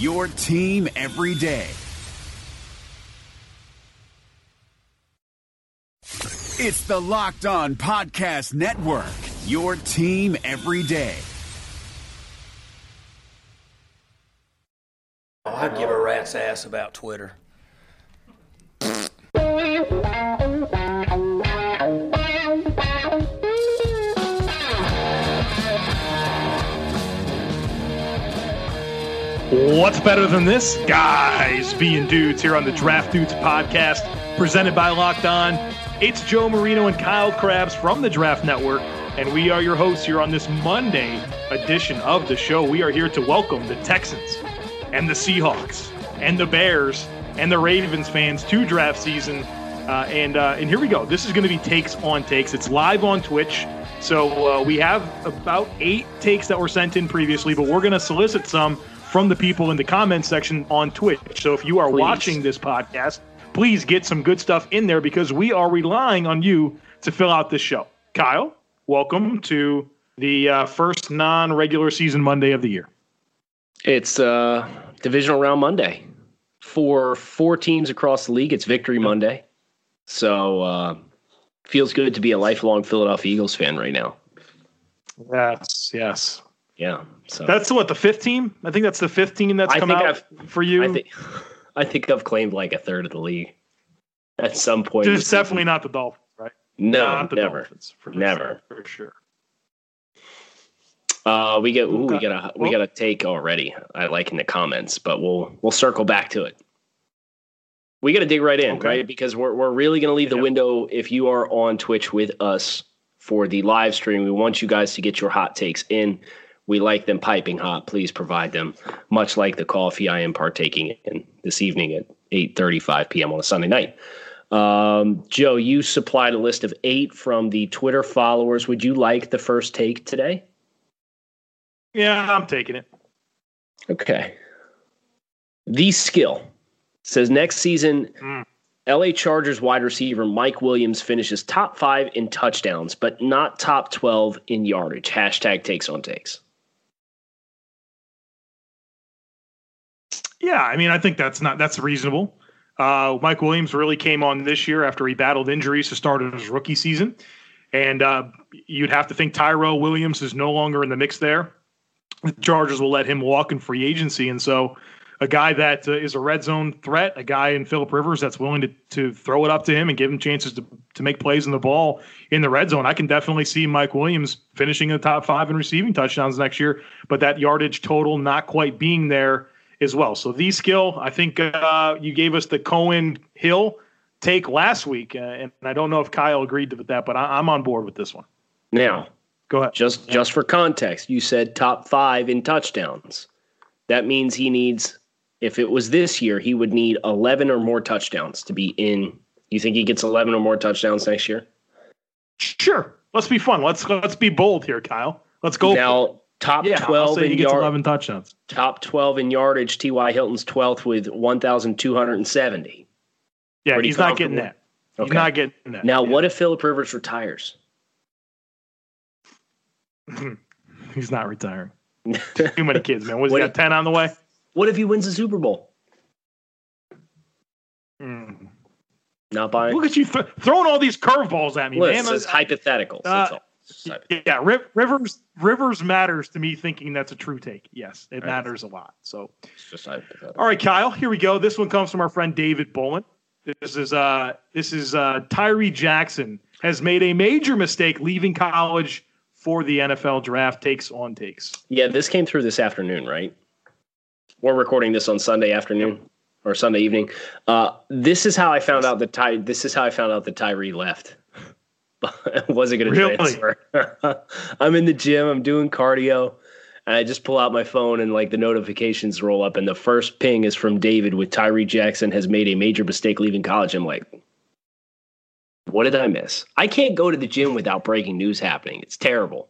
your team every day. It's the Locked On Podcast Network, your team every day. Oh, I'd give a rat's ass about Twitter. What's better than this? Guys being dudes here on the Draft Dudes podcast, presented by Locked On. It's Joe Marino and Kyle Crabbs from the Draft Network, and we are your hosts here on this Monday edition of the show. We are here to welcome the Texans and the Seahawks and the Bears and the Ravens fans to draft season. Uh, and uh, and here we go. This is going to be takes on takes. It's live on Twitch. So uh, we have about eight takes that were sent in previously, but we're going to solicit some from the people in the comments section on Twitch. So if you are Please. watching this podcast, please get some good stuff in there because we are relying on you to fill out this show. Kyle, welcome to the uh, first non-regular season Monday of the year. It's uh, divisional round Monday for four teams across the league. It's Victory Monday, so uh, feels good to be a lifelong Philadelphia Eagles fan right now. Yes, yes. Yeah, so That's what the fifth team. I think that's the fifth team that's I come think out I've- for you. I think I think I've claimed like a third of the league at some point. It's season. definitely not the Dolphins, right? no, not the never. Dolphins, for Never. sure, for sure. Uh, we get ooh, we got a we got a take already. I like in the comments, but we'll we'll circle back to it. We got to dig right in, Okay. right? Because we're we're really going to leave the Yep. window if you are on Twitch with us for the live stream. We want you guys to get your hot takes in. We like them piping hot. Please provide them, much like the coffee I am partaking in this evening at 8:35 p.m. on a Sunday night. Um, Joe, you supplied a list of eight from the Twitter followers. Would you like the first take today? Yeah, I'm taking it. Okay. The skill says next season, Mm. LA Chargers wide receiver Mike Williams finishes top five in touchdowns, but not top 12 in yardage. Hashtag takes on takes. Yeah, I mean, I think that's not that's reasonable. Uh, Mike Williams really came on this year after he battled injuries to start his rookie season, and uh, you'd have to think Tyrell Williams is no longer in the mix there. The Chargers will let him walk in free agency, and so a guy that uh, is a red zone threat, a guy in Philip Rivers that's willing to to throw it up to him and give him chances to to make plays in the ball in the red zone. I can definitely see Mike Williams finishing in the top five in receiving touchdowns next year, but that yardage total not quite being there as well. So the skill, I think uh, you gave us the Cohen Hill take last week, uh, and I don't know if Kyle agreed with that, but I, I'm on board with this one. Now, Go ahead. just just for context, you said top five in touchdowns. That means he needs, if it was this year, he would need 11 or more touchdowns to be in. You think he gets 11 or more touchdowns next year? Sure. Let's be fun. Let's let's be bold here, Kyle. Let's go. now, top yeah, 12 say he in gets yard, 11 touchdowns. top 12 in yardage. T.Y. Hilton's 12th with 1,270. Yeah, Pretty he's not getting that. He's not getting that. Now, Yeah. what if Philip Rivers retires? He's not retiring. Too many kids, man. He What got if- 10 on the way? What if he wins the Super Bowl? Mm. Not buying. Look at you th- throwing all these curveballs at me, Listen, man. it's hypotheticals. that's Uh, all. It's just hypothetical. Yeah, Ri- Rivers Rivers matters to me thinking that's a true take. Yes, it Right. matters a lot. So It's just hypothetical. All right, Kyle, here we go. This one comes from our friend David Bowman. This is uh this is uh Tyree Jackson has made a major mistake leaving college for the NFL draft takes on takes. Yeah, this came through this afternoon, right? We're recording this on Sunday afternoon or Sunday evening. Uh, this is how I found out that Ty. This is how I found out that Tyree left. wasn't going to Really? transfer. I'm in the gym. I'm doing cardio, and I just pull out my phone and like the notifications roll up, and the first ping is from David with Tyree Jackson has made a major mistake leaving college. I'm like, what did I miss? I can't go to the gym without breaking news happening. It's terrible.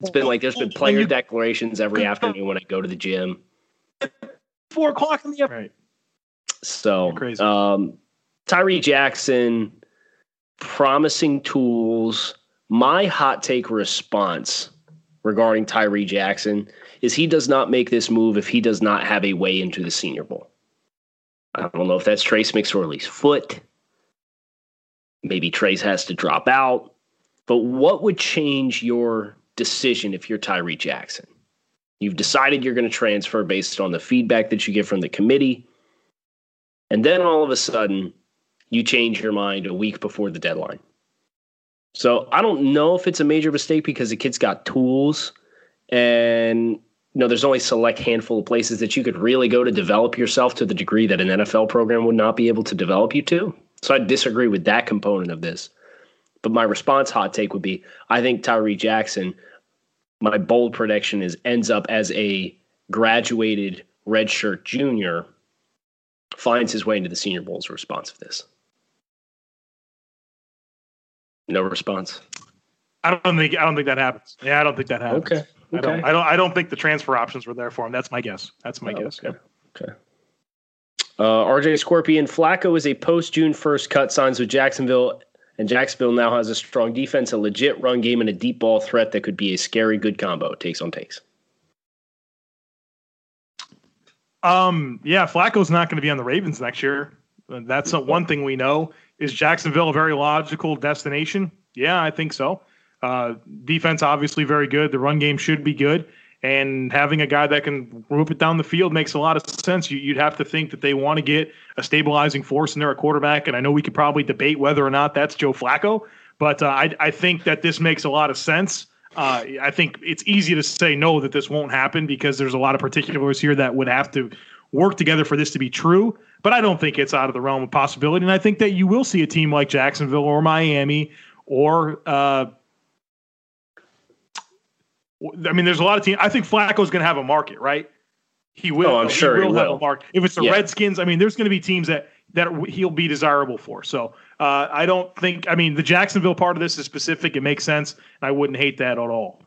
It's been like there's been player declarations every afternoon when I go to the gym. Four o'clock in the afternoon. Right. So, um, Tyree Jackson, promising tools. My hot take response regarding Tyree Jackson is he does not make this move if he does not have a way into the Senior Bowl. I don't know if that's Trace McSorley's foot. Maybe Trace has to drop out. But what would change your decision if you're Tyree Jackson? You've decided you're going to transfer based on the feedback that you get from the committee. And then all of a sudden, you change your mind a week before the deadline. So I don't know if it's a major mistake because the kid's got tools and you know there's only select handful of places that you could really go to develop yourself to the degree that an NFL program would not be able to develop you to. So I disagree with that component of this. But my response hot take would be I think Tyree Jackson, my bold prediction is ends up as a graduated redshirt junior, finds his way into the senior bowl's response of this. No response. I don't think I don't think that happens. Yeah, I don't think that happens. Okay. okay. I don't I don't I don't think the transfer options were there for him. That's my guess. That's my oh, guess. Okay. Okay. Uh, RJ Scorpion Flacco is a post June 1st cut signs with Jacksonville, and Jacksonville now has a strong defense, a legit run game, and a deep ball threat that could be a scary good combo. Takes on takes. Um, yeah, Flacco's not going to be on the Ravens next year. That's one thing we know. Is Jacksonville a very logical destination? Yeah, I think so. Uh, defense obviously very good. The run game should be good, and having a guy that can move it down the field makes a lot of sense. You, would have to think that they want to get a stabilizing force in there at quarterback, and I know we could probably debate whether or not that's Joe Flacco, but uh, I, I think that this makes a lot of sense. Uh, I think it's easy to say no that this won't happen because there's a lot of particulars here that would have to work together for this to be true. But I don't think it's out of the realm of possibility. And I think that you will see a team like Jacksonville or Miami or uh, I mean, there's a lot of teams. I think Flacco's going to have a market, right? He will. Oh, I'm sure he will, he will. have a market. If it's the yeah. Redskins, I mean, there's going to be teams that that he'll be desirable for. So uh, I don't think. I mean, the Jacksonville part of this is specific. It makes sense, and I wouldn't hate that at all.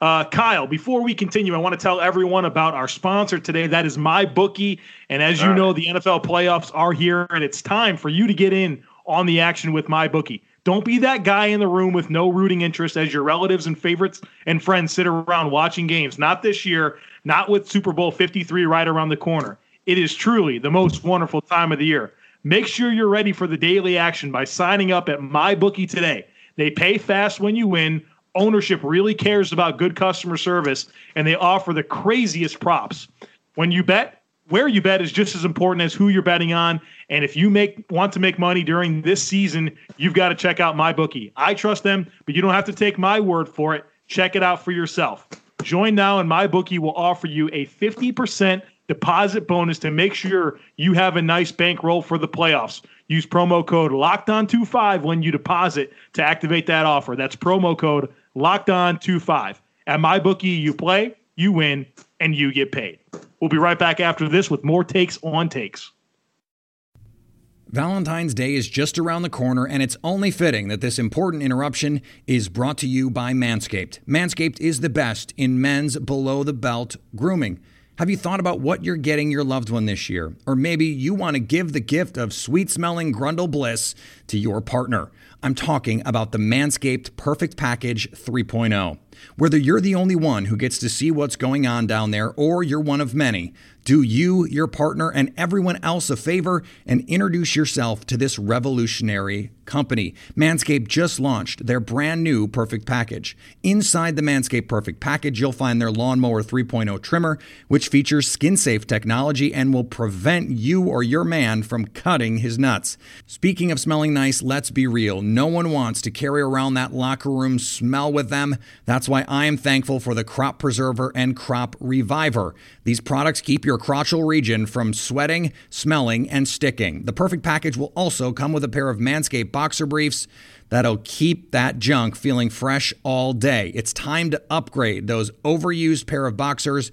Uh, Kyle, before we continue, I want to tell everyone about our sponsor today. That is MyBookie. And as All you right. know, the NFL playoffs are here, and it's time for you to get in on the action with MyBookie. Don't be that guy in the room with no rooting interest as your relatives and favorites and friends sit around watching games. Not this year, not with Super Bowl 53 right around the corner. It is truly the most wonderful time of the year. Make sure you're ready for the daily action by signing up at MyBookie today. They pay fast when you win ownership really cares about good customer service and they offer the craziest props. When you bet, where you bet is just as important as who you're betting on. And if you make want to make money during this season, you've got to check out MyBookie. I trust them, but you don't have to take my word for it. Check it out for yourself. Join now and MyBookie will offer you a 50% deposit bonus to make sure you have a nice bankroll for the playoffs. Use promo code locked on 25 when you deposit to activate that offer. That's promo code locked on 25. At MyBookie, you play, you win, and you get paid. We'll be right back after this with more takes on takes. Valentine's Day is just around the corner, and it's only fitting that this important interruption is brought to you by Manscaped. Manscaped is the best in men's below the belt grooming. Have you thought about what you're getting your loved one this year? Or maybe you want to give the gift of sweet smelling Grundle Bliss to your partner. I'm talking about the Manscaped Perfect Package 3.0. Whether you're the only one who gets to see what's going on down there or you're one of many, do you, your partner, and everyone else a favor and introduce yourself to this revolutionary company. Manscaped just launched their brand new Perfect Package. Inside the Manscaped Perfect Package, you'll find their Lawnmower 3.0 trimmer, which features skin safe technology and will prevent you or your man from cutting his nuts. Speaking of smelling nice, let's be real No one wants to carry around that locker room smell with them. That's why I am thankful for the Crop Preserver and Crop Reviver. These products keep your crotchal region from sweating, smelling, and sticking. The perfect package will also come with a pair of Manscaped boxer briefs that'll keep that junk feeling fresh all day. It's time to upgrade those overused pair of boxers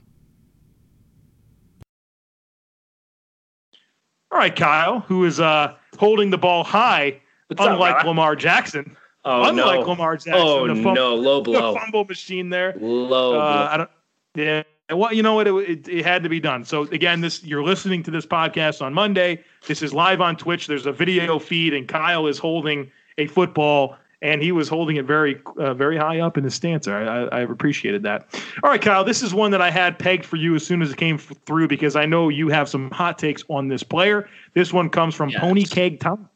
All right, Kyle, who is uh, holding the ball high, What's unlike Rob? Lamar Jackson. Oh unlike no! Lamar Jackson. Oh the fum- no! Low The blow. fumble machine there. Low Uh, blow. I don't. Yeah. Well, you know what? It, it, it had to be done. So again, this you're listening to this podcast on Monday. This is live on Twitch. There's a video feed, and Kyle is holding a football, and he was holding it very, uh, very high up in his stance. I, I, I appreciated that. All right, Kyle. This is one that I had pegged for you as soon as it came through because I know you have some hot takes on this player. This one comes from Yes. Pony Keg Tom.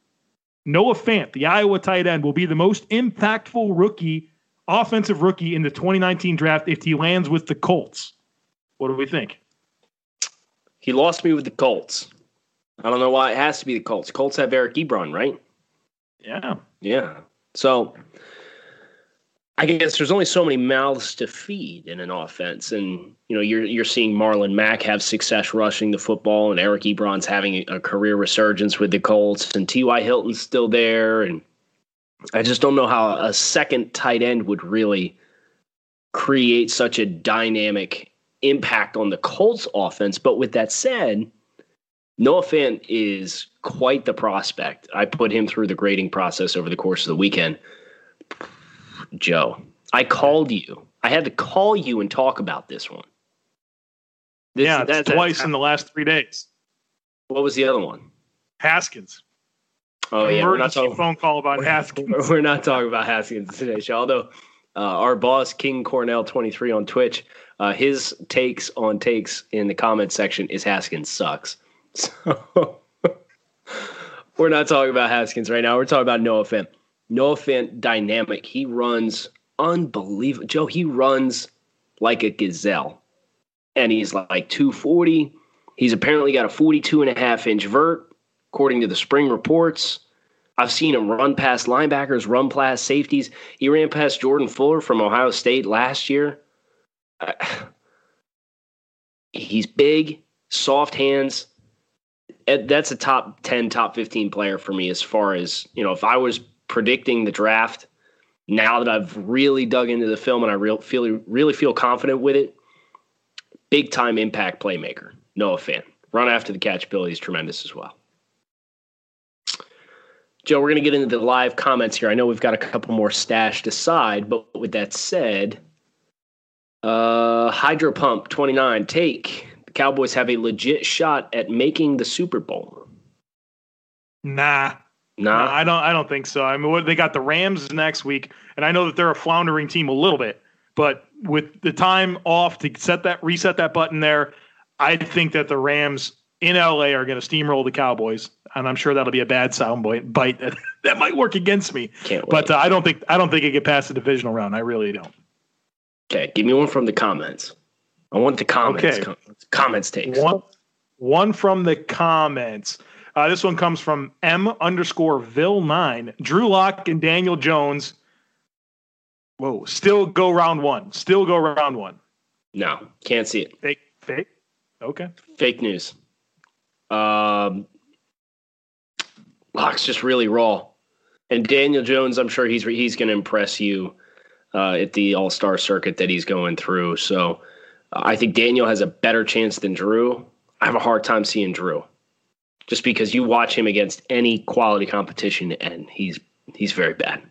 Noah Fant, the Iowa tight end, will be the most impactful rookie, offensive rookie in the 2019 draft if he lands with the Colts. What do we think? He lost me with the Colts. I don't know why it has to be the Colts. Colts have Eric Ebron, right? Yeah. Yeah. So I guess there's only so many mouths to feed in an offense, and you know you're you're seeing Marlon Mack have success rushing the football, and Eric Ebron's having a, career resurgence with the Colts, and T.Y. Hilton's still there, and I just don't know how a second tight end would really create such a dynamic impact on the Colts offense. But with that said, Noah Fant is quite the prospect. I put him through the grading process over the course of the weekend. Joe, I called you. I had to call you and talk about this one. This, yeah, it's that- twice that's- in the last three days. What was the other one? Haskins. Oh yeah, we're not Emergency talking. phone call about Haskins. We're not talking about Haskins today, show. Although uh, our boss King Cornell twenty three on Twitch, uh, his takes on takes in the comment section is Haskins sucks. So we're not talking about Haskins right now. We're talking about Noah Fant. Noah Fant dynamic. He runs unbelievable. Joe, he runs like a gazelle, and he's like two forty. He's apparently got a 42 and a half inch vert, according to the spring reports. I've seen him run past linebackers, run past safeties. He ran past Jordan Fuller from Ohio State last year. He's big, soft hands. That's a top 10, top 15 player for me as far as, you know, if I was predicting the draft, now that I've really dug into the film and I real, feel, really feel confident with it, big time impact playmaker. Noah Fant. Run after the catch ability is tremendous as well. Joe, we're going to get into the live comments here. I know we've got a couple more stashed aside, but with that said, uh, Hydro Pump 29, take. Cowboys have a legit shot at making the Super Bowl. Nah. Nah, I don't. I don't think so. I mean, what, they got the Rams next week, and I know that they're a floundering team a little bit, but with the time off to set that reset that button there, I think that the Rams in LA are going to steamroll the Cowboys, and I'm sure that'll be a bad sound bite, bite that, that might work against me. But uh, I don't think I don't think it get past the divisional round. I really don't. okay, give me one from the comments. I want the comments. Okay. Com- comments takes. One, one from the comments. Uh, this one comes from M underscore Vil nine. Drew Lock and Daniel Jones. Whoa, still go round one. Still go round one. No, can't see it. Fake, fake. Okay. Fake news. Um, Lock's just really raw, and Daniel Jones. I'm sure he's he's going to impress you uh, at the All Star circuit that he's going through. So I think Daniel has a better chance than Drew. I have a hard time seeing Drew, just because you watch him against any quality competition, and he's he's very bad.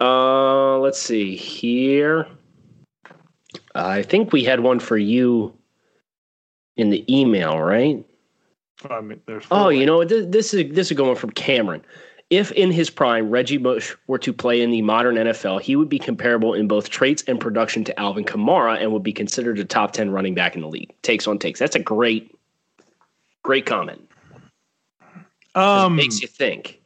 Uh, let's see here. I think we had one for you in the email, right? I mean, Oh, you know this is this is going from Cameron. If in his prime Reggie Bush were to play in the modern NFL, he would be comparable in both traits and production to Alvin Kamara and would be considered a top 10 running back in the league. Takes on takes. That's a great, great comment. Um, makes you think.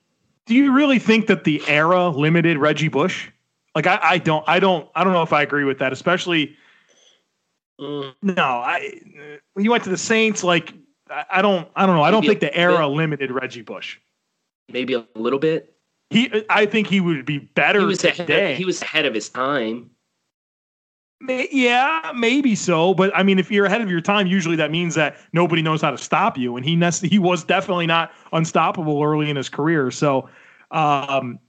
Do you really think that the era limited Reggie Bush? Like I, I don't I don't I don't know if I agree with that, especially Mm. no, I when you went to the Saints, like I, I don't I don't know. I don't think the era limited Reggie Bush. Maybe a little bit. He I think he would be better He was ahead. today. He was ahead of his time. Yeah, maybe so, but I mean, if you're ahead of your time, usually that means that nobody knows how to stop you, and he nec- he was definitely not unstoppable early in his career. So, um,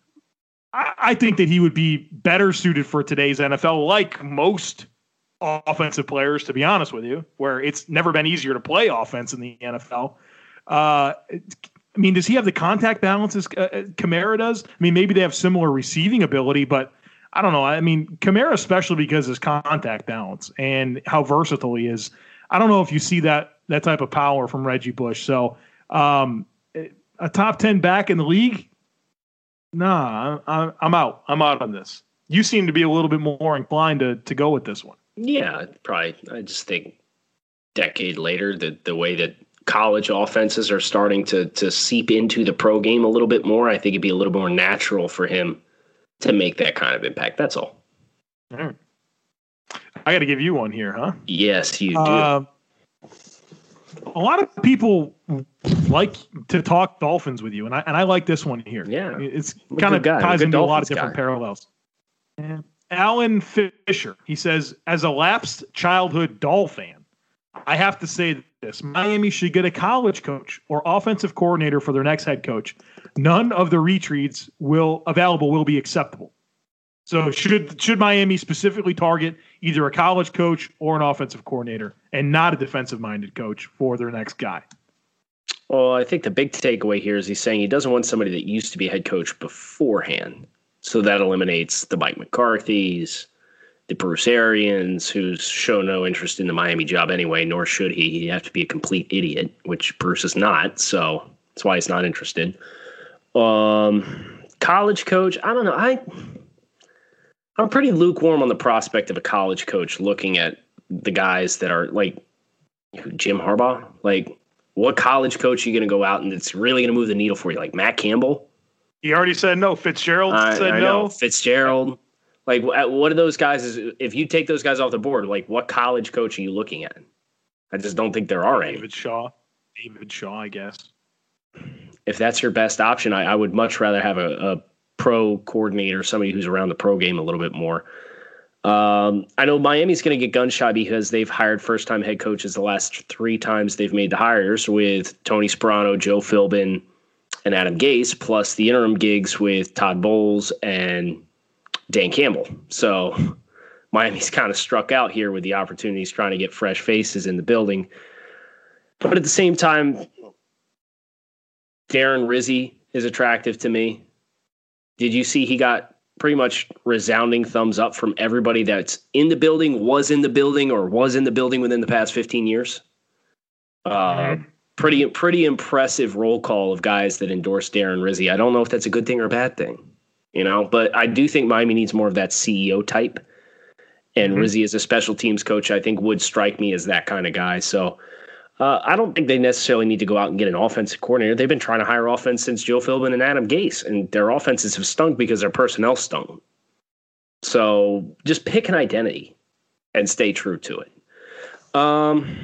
I, I think that he would be better suited for today's NFL, like most offensive players. To be honest with you, where it's never been easier to play offense in the NFL. Uh, I mean, does he have the contact balance as uh, uh, Kamara does? I mean, maybe they have similar receiving ability, but I don't know. I mean, Kamara, especially because his contact balance and how versatile he is. I don't know if you see that that type of power from Reggie Bush. So, um, a top ten back in the league? Nah, I'm, I'm out. I'm out on this. You seem to be a little bit more inclined to to go with this one. Yeah, probably. I just think decade later, the the way that college offenses are starting to to seep into the pro game a little bit more, I think it'd be a little more natural for him to make that kind of impact. That's all. All right. I got to give you one here, huh? Yes, you do. Uh, a lot of people like to talk Dolphins with you, and I and I like this one here. Yeah. it's kind of guy. Ties into a lot of different guy. parallels. Alan Fisher, he says, as a lapsed childhood Doll fan, I have to say this: Miami should get a college coach or offensive coordinator for their next head coach. None of the retreats will available will be acceptable. So should should Miami specifically target either a college coach or an offensive coordinator and not a defensive minded coach for their next guy? Well, I think the big takeaway here is he's saying he doesn't want somebody that used to be head coach beforehand. So that eliminates the Mike McCarthy's, the Bruce Arians, who's shown no interest in the Miami job anyway, nor should he. He'd have to be a complete idiot, which Bruce is not. So that's why he's not interested. Um, college coach, I don't know. I I'm pretty lukewarm on the prospect of a college coach looking at the guys that are like Jim Harbaugh. Like, what college coach are you going to go out and it's really going to move the needle for you? Like Matt Campbell? He already said no. Fitzgerald I, said I no. Fitzgerald. Like, wh- what are those guys? Is if you take those guys off the board, like, what college coach are you looking at? I just don't think there are any. David Shaw. David Shaw, I guess. If that's your best option, I, I would much rather have a, a pro coordinator, somebody who's around the pro game a little bit more. Um, I know Miami's going to get gun shy because they've hired first time head coaches the last three times they've made the hires with Tony Sparano, Joe Philbin, and Adam Gase, plus the interim gigs with Todd Bowles and Dan Campbell. So Miami's kind of struck out here with the opportunities trying to get fresh faces in the building. But at the same time, Darren Rizzi is attractive to me. Did you see he got pretty much resounding thumbs up from everybody that's in the building, was in the building, or was in the building within the past 15 years? Uh, pretty pretty impressive roll call of guys that endorse Darren Rizzi. I don't know if that's a good thing or a bad thing, you know, but I do think Miami needs more of that CEO type. And Rizzi as a special teams coach, I think would strike me as that kind of guy. So uh, I don't think they necessarily need to go out and get an offensive coordinator. They've been trying to hire offense since Joe Philbin and Adam Gase, and their offenses have stunk because their personnel stunk. So just pick an identity and stay true to it. Um,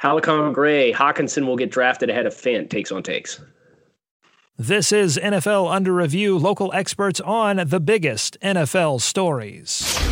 Halicon Gray, Hockenson will get drafted ahead of Fant takes on takes. This is NFL Under Review, local experts on the biggest NFL stories.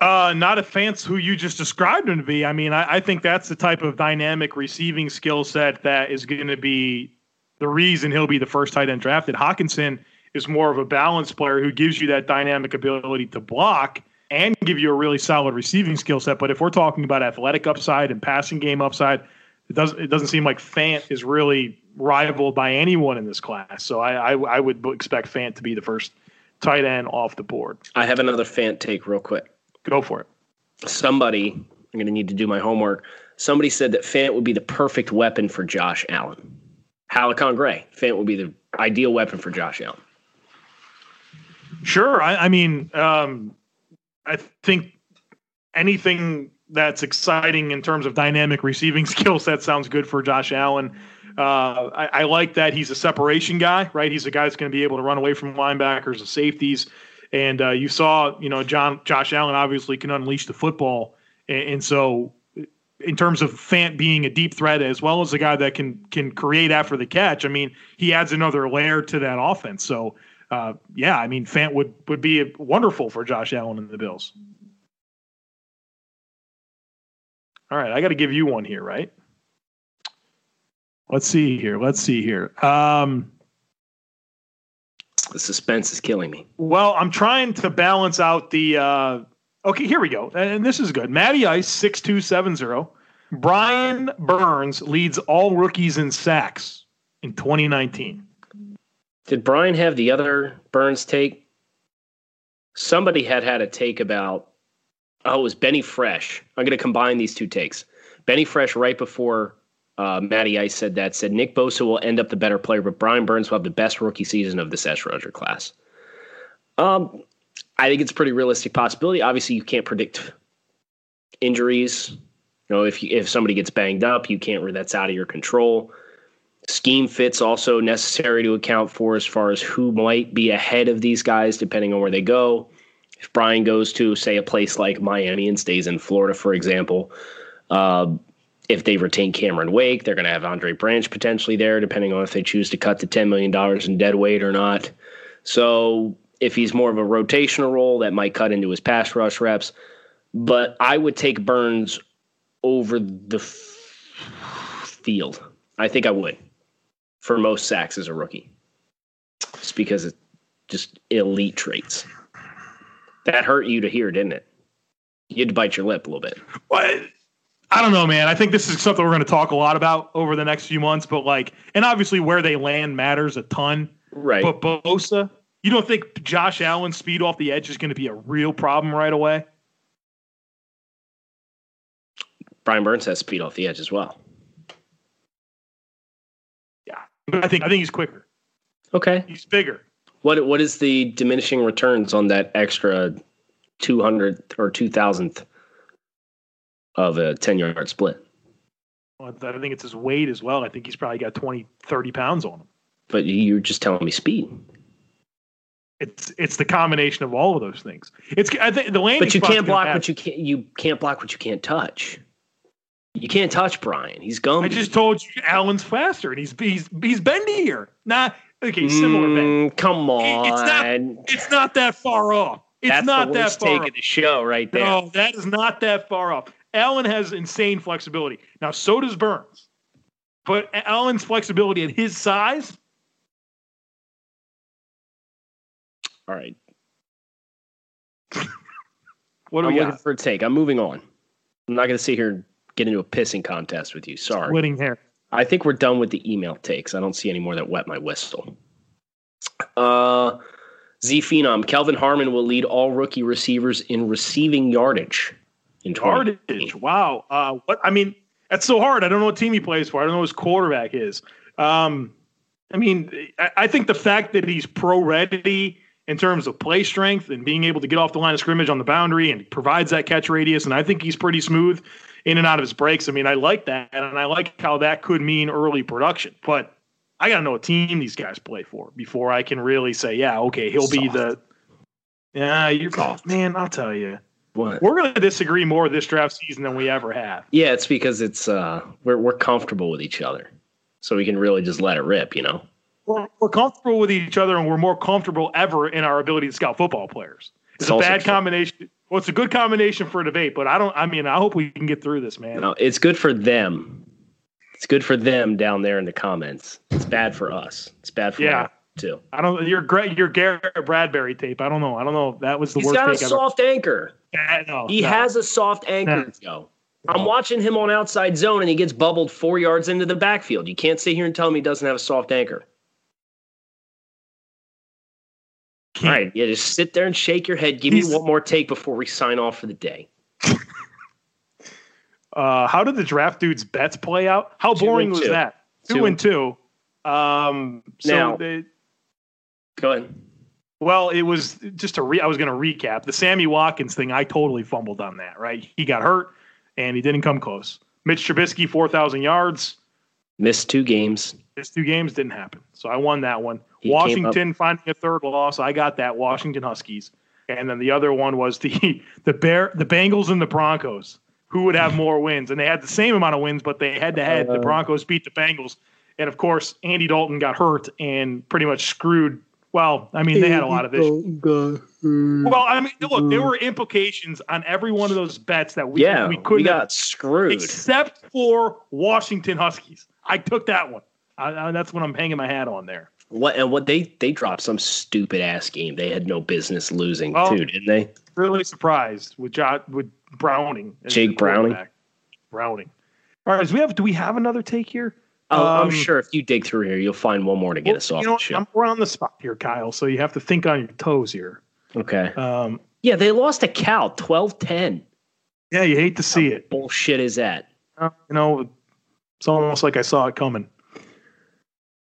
Uh, Noah Fant's who you just described him to be. I mean, I, I think that's the type of dynamic receiving skill set that is going to be the reason he'll be the first tight end drafted. Hockenson is more of a balanced player who gives you that dynamic ability to block and give you a really solid receiving skill set. But if we're talking about athletic upside and passing game upside, it doesn't it doesn't seem like Fant is really rivaled by anyone in this class. So I, I, I would expect Fant to be the first tight end off the board. I have another Fant take real quick. Go for it. Somebody, I'm going to need to do my homework. Somebody said that Fant would be the perfect weapon for Josh Allen. Halicon Gray, Fant would be the ideal weapon for Josh Allen. Sure. I, I mean, um, I think anything that's exciting in terms of dynamic receiving skill set sounds good for Josh Allen. Uh, I, I, like that he's a separation guy, right? He's a guy that's going to be able to run away from linebackers and safeties. And uh, you saw, you know, John Josh Allen obviously can unleash the football, and, and, so in terms of Fant being a deep threat as well as a guy that can can create after the catch, I mean, he adds another layer to that offense. So, uh, yeah, I mean, Fant would would be wonderful for Josh Allen and the Bills. All right, I got to give you one here, right? Let's see here. Let's see here. Um, the suspense is killing me. Well, I'm trying to balance out the. Uh, okay, here we go, and this is good. Matty Ice six two seven zero. Brian Burns leads all rookies in sacks in 2019. Did Brian have the other Burns take? Somebody had had a take about. Oh, it was Benny Fresh. I'm going to combine these two takes. Benny Fresh right before uh, Matty Ice said that said Nick Bosa will end up the better player, but Brian Burns will have the best rookie season of this edge rusher class. Um, I think it's a pretty realistic possibility. Obviously, you can't predict injuries. You know, if you, if somebody gets banged up, you can't. That's out of your control. Scheme fits also necessary to account for as far as who might be ahead of these guys depending on where they go. If Brian goes to say a place like Miami and stays in Florida, for example, uh, if they retain Cameron Wake, they're going to have Andre Branch potentially there, depending on if they choose to cut the $10 million in dead weight or not. So if he's more of a rotational role, that might cut into his pass rush reps. But I would take Burns over the field. I think I would for most sacks as a rookie, just because it's just elite traits. That hurt you to hear, didn't it? You had to bite your lip a little bit. What? I don't know, man. I think this is something we're going to talk a lot about over the next few months. But like, and obviously where they land matters a ton. Right. But Bosa, you don't think Josh Allen's speed off the edge is going to be a real problem right away? Brian Burns has speed off the edge as well. Yeah, but I think I think he's quicker. Okay. He's bigger. What what is the diminishing returns on that extra two hundred or two thousandth of a 10 yard split. Well, I think it's his weight as well. I think he's probably got 20, 30 pounds on him. But you're just telling me speed. It's it's the combination of all of those things. It's I think the landing. But you can't block what you can't. You can't block what you can't touch. You can't touch Brian. He's gum. I just told you, Allen's faster, and he's he's he's bendier. Nah, okay, similar mm, bend. Come on, it's not. It's not that far off. It's That's not the worst that far take off. of the show, right there. No, that is not that far off. Allen has insane flexibility. Now, so does Burns. But Allen's flexibility at his size. All right. what are I'm we looking got? for a take. I'm moving on. I'm not going to sit here and get into a pissing contest with you. Sorry. Splitting hair. I think we're done with the email takes. I don't see any more that wet my whistle. Uh, Z Phenom, Kelvin Harmon will lead all rookie receivers in receiving yardage in Yardage. Wow. Uh, what? I mean, that's so hard. I don't know what team he plays for. I don't know who his quarterback is. Um, I mean, I, I think the fact that he's pro ready in terms of play strength and being able to get off the line of scrimmage on the boundary and provides that catch radius. And I think he's pretty smooth in and out of his breaks. I mean, I like that, and I like how that could mean early production. But I got to know what team these guys play for before I can really say, yeah, okay, he'll be the. Yeah, you're Soft. man. I'll tell you, What? we're going to disagree more this draft season than we ever have. Yeah, it's because it's uh we're we're comfortable with each other, so we can really just let it rip. You know. We're, we're comfortable with each other, and we're more comfortable ever in our ability to scout football players. It's, It's a bad true. combination. Well, it's a good combination for a debate, but I don't. I mean, I hope we can get through this, man. No, it's good for them. It's good for them down there in the comments. It's bad for us. It's bad for Yeah. too. I don't. Your your Garrett Bradbury tape. I don't know. I don't know. if That was the He's worst got a soft anchor. No, He no. has a soft anchor, Joe. I'm watching him on outside zone and he gets bubbled four yards into the backfield. You can't sit here and tell me he doesn't have a soft anchor. All right, yeah, just sit there and shake your head. Give He's- me one more take before we sign off for the day. Uh, how did the draft dudes' bets play out? How boring was two. that? Two, Two and two. Um, so Now- they, Go ahead. Well, it was just to re. I was going to recap the Sammy Watkins thing. I totally fumbled on that. Right, he got hurt and he didn't come close. Mitch Trubisky, four thousand yards. Missed two games. His two games didn't happen, so I won that one. He Washington finding a third loss. I got that. Washington Huskies, and then the other one was the the Bear, the Bengals and the Broncos. Who would have more wins? And they had the same amount of wins, but they head to head. Uh. The Broncos beat the Bengals, and of course, Andy Dalton got hurt and pretty much screwed. Well, I mean, they had a lot of issues. Well, I mean, look, there mm-hmm. were implications on every one of those bets that we Yeah, we we, couldn't have got screwed. except for Washington Huskies. I took that one. I, I, that's what I'm hanging my hat on there. What and what they they dropped some stupid ass game. They had no business losing Oh. too, didn't they? Really surprised with jo- with Browning. Jake Browning? Browning. All right, do we have do we have another take here? Oh, Um, I'm sure if you dig through here, you'll find one more to get Well, us off you know, the show. I'm, we're on the spot here, Kyle. So you have to think on your toes here. okay. Um, Yeah, they lost to Cal 12-10. yeah, you hate to see it. Bullshit is that? Uh, you know, it's almost like I saw it coming.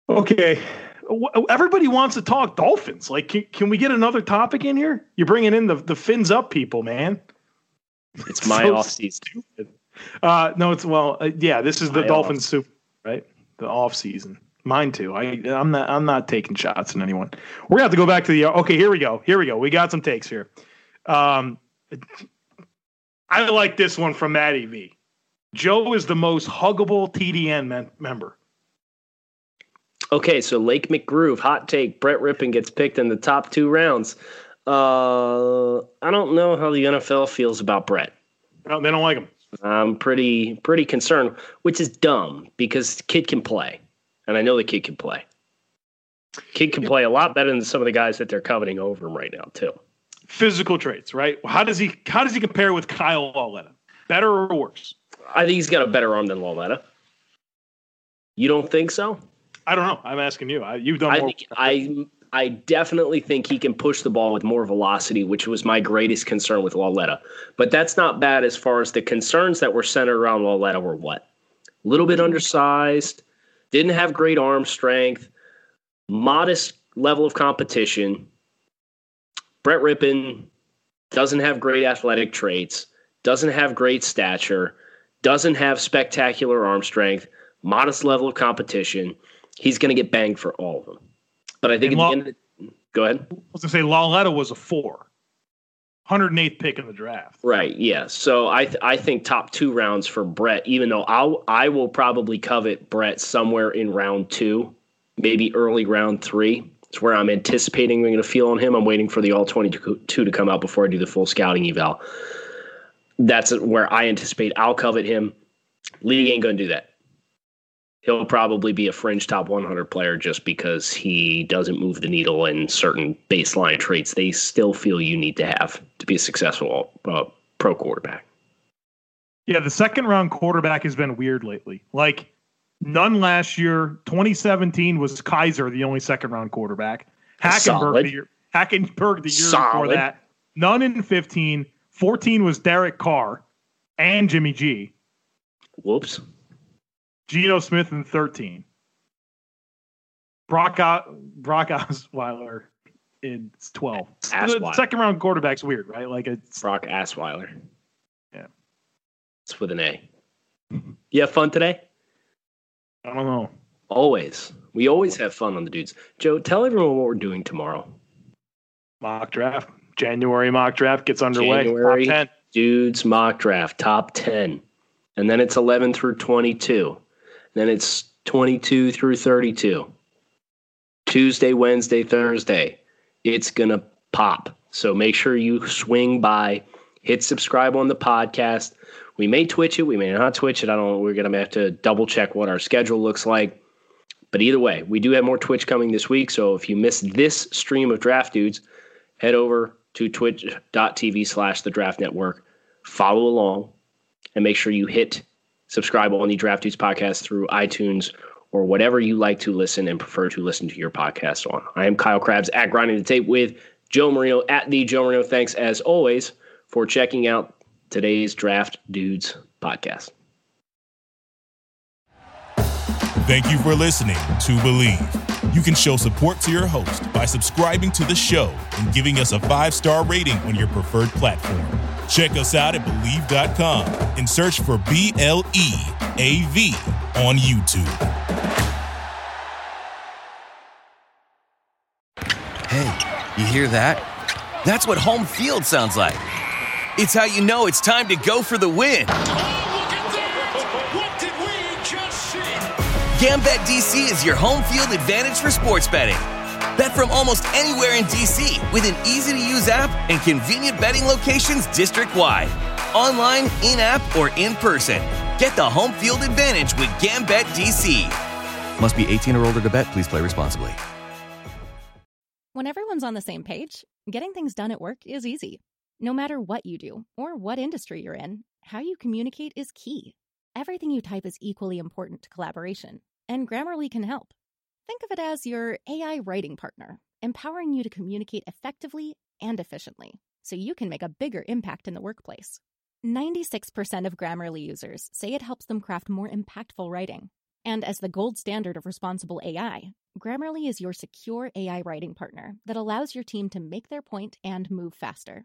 Okay. Everybody wants to talk Dolphins. Like, can, can we get another topic in here? You're bringing in the, the fins up people, man. It's my So off season. stupid. Uh, no, it's well, uh, yeah. This is the My Dolphins soup, right? The off season. Mine too. I I'm not I'm not taking shots at anyone. We're gonna have to go back to the okay. Here we go. Here we go. We got some takes here. Um, I like this one from Matty V. Joe is the most huggable TDN men- member. Okay, so Lake McGroove, hot take. Brett Rypien gets picked in the top two rounds. Uh, I don't know how the NFL feels about Brett. No, they don't like him. I'm pretty pretty concerned, which is dumb because kid can play, and I know the kid can play. Kid can play a lot better than some of the guys that they're coveting over him right now too. Physical traits, right? How does he how does he compare with Kyle Lauletta? Better or worse? I think he's got a better arm than Lauletta. You don't think so? I don't know. I'm asking you. I, you've done I more. think I I definitely think he can push the ball with more velocity, which was my greatest concern with Lauletta. But that's not bad as far as the concerns that were centered around Lauletta were what? A little bit undersized, didn't have great arm strength, modest level of competition. Brett Rypien doesn't have great athletic traits, doesn't have great stature, doesn't have spectacular arm strength, modest level of competition. He's going to get banged for all of them. But I think And at Law- the end the, go ahead. I was gonna say Lauletta was a four. 108th pick in the draft. Right. Yeah. So I th- I think top two rounds for Brett. Even though I'll I will probably covet Brett somewhere in round two, maybe early round three. It's where I'm anticipating we're going to feel on him. I'm waiting for the all 22 to come out before I do the full scouting eval. That's where I anticipate I'll covet him. League ain't going to do that. He'll probably be a fringe top 100 player just because he doesn't move the needle in certain baseline traits they still feel you need to have to be a successful uh, pro quarterback. Yeah, the second round quarterback has been weird lately. Like none last year. 2017 was Kizer, the only second round quarterback. Hackenberg Solid. the year Hackenberg the year before that. None in 15. 14 was Derek Carr and Jimmy G. Whoops. Geno Smith in 13. Brock, Brock Osweiler twelve. Assweiler. The second round quarterback's weird, right? Like it's Brock Assweiler. Yeah. It's with an A. You have fun today? I don't know. Always. We always have fun on the dudes. Joe, tell everyone what we're doing tomorrow. Mock draft. January mock draft gets underway. January. Top 10. Dudes mock draft, top 10. And then it's 11 through 22. Then it's 22 through 32. Tuesday, Wednesday, Thursday. It's going to pop. So make sure you swing by, hit subscribe on the podcast. We may twitch it, we may not twitch it. I don't know. We're going to have to double check what our schedule looks like. But either way, we do have more Twitch coming this week. So if you missed this stream of Draft Dudes, head over to twitch.tv slash the draft network. Follow along and make sure you hit subscribe on the Draft Dudes podcast through iTunes or whatever you like to listen and prefer to listen to your podcast on. I am Kyle Crabbs at Grinding the Tape with Joe Marino at the Joe Marino. Thanks as always for checking out today's Draft Dudes podcast. Thank you for listening to Bleav. You can show support to your host by subscribing to the show and giving us a five star rating on your preferred platform. Check us out at Bleav.com and search for B L E A V on YouTube. Hey, you hear that? That's what home field sounds like. It's how you know it's time to go for the win. GambetDC is your home field advantage for sports betting. Bet from almost anywhere in DC with an easy to use app and convenient betting locations district wide. Online, in app, or in person. Get the home field advantage with Gambit DC. Must be 18 or older to bet. Please play responsibly. When everyone's on the same page, getting things done at work is easy. No matter what you do or what industry you're in, how you communicate is key. Everything you type is equally important to collaboration, and Grammarly can help. Think of it as your AI writing partner, empowering you to communicate effectively and efficiently so you can make a bigger impact in the workplace. 96% of Grammarly users say it helps them craft more impactful writing. And as the gold standard of responsible AI, Grammarly is your secure AI writing partner that allows your team to make their point and move faster.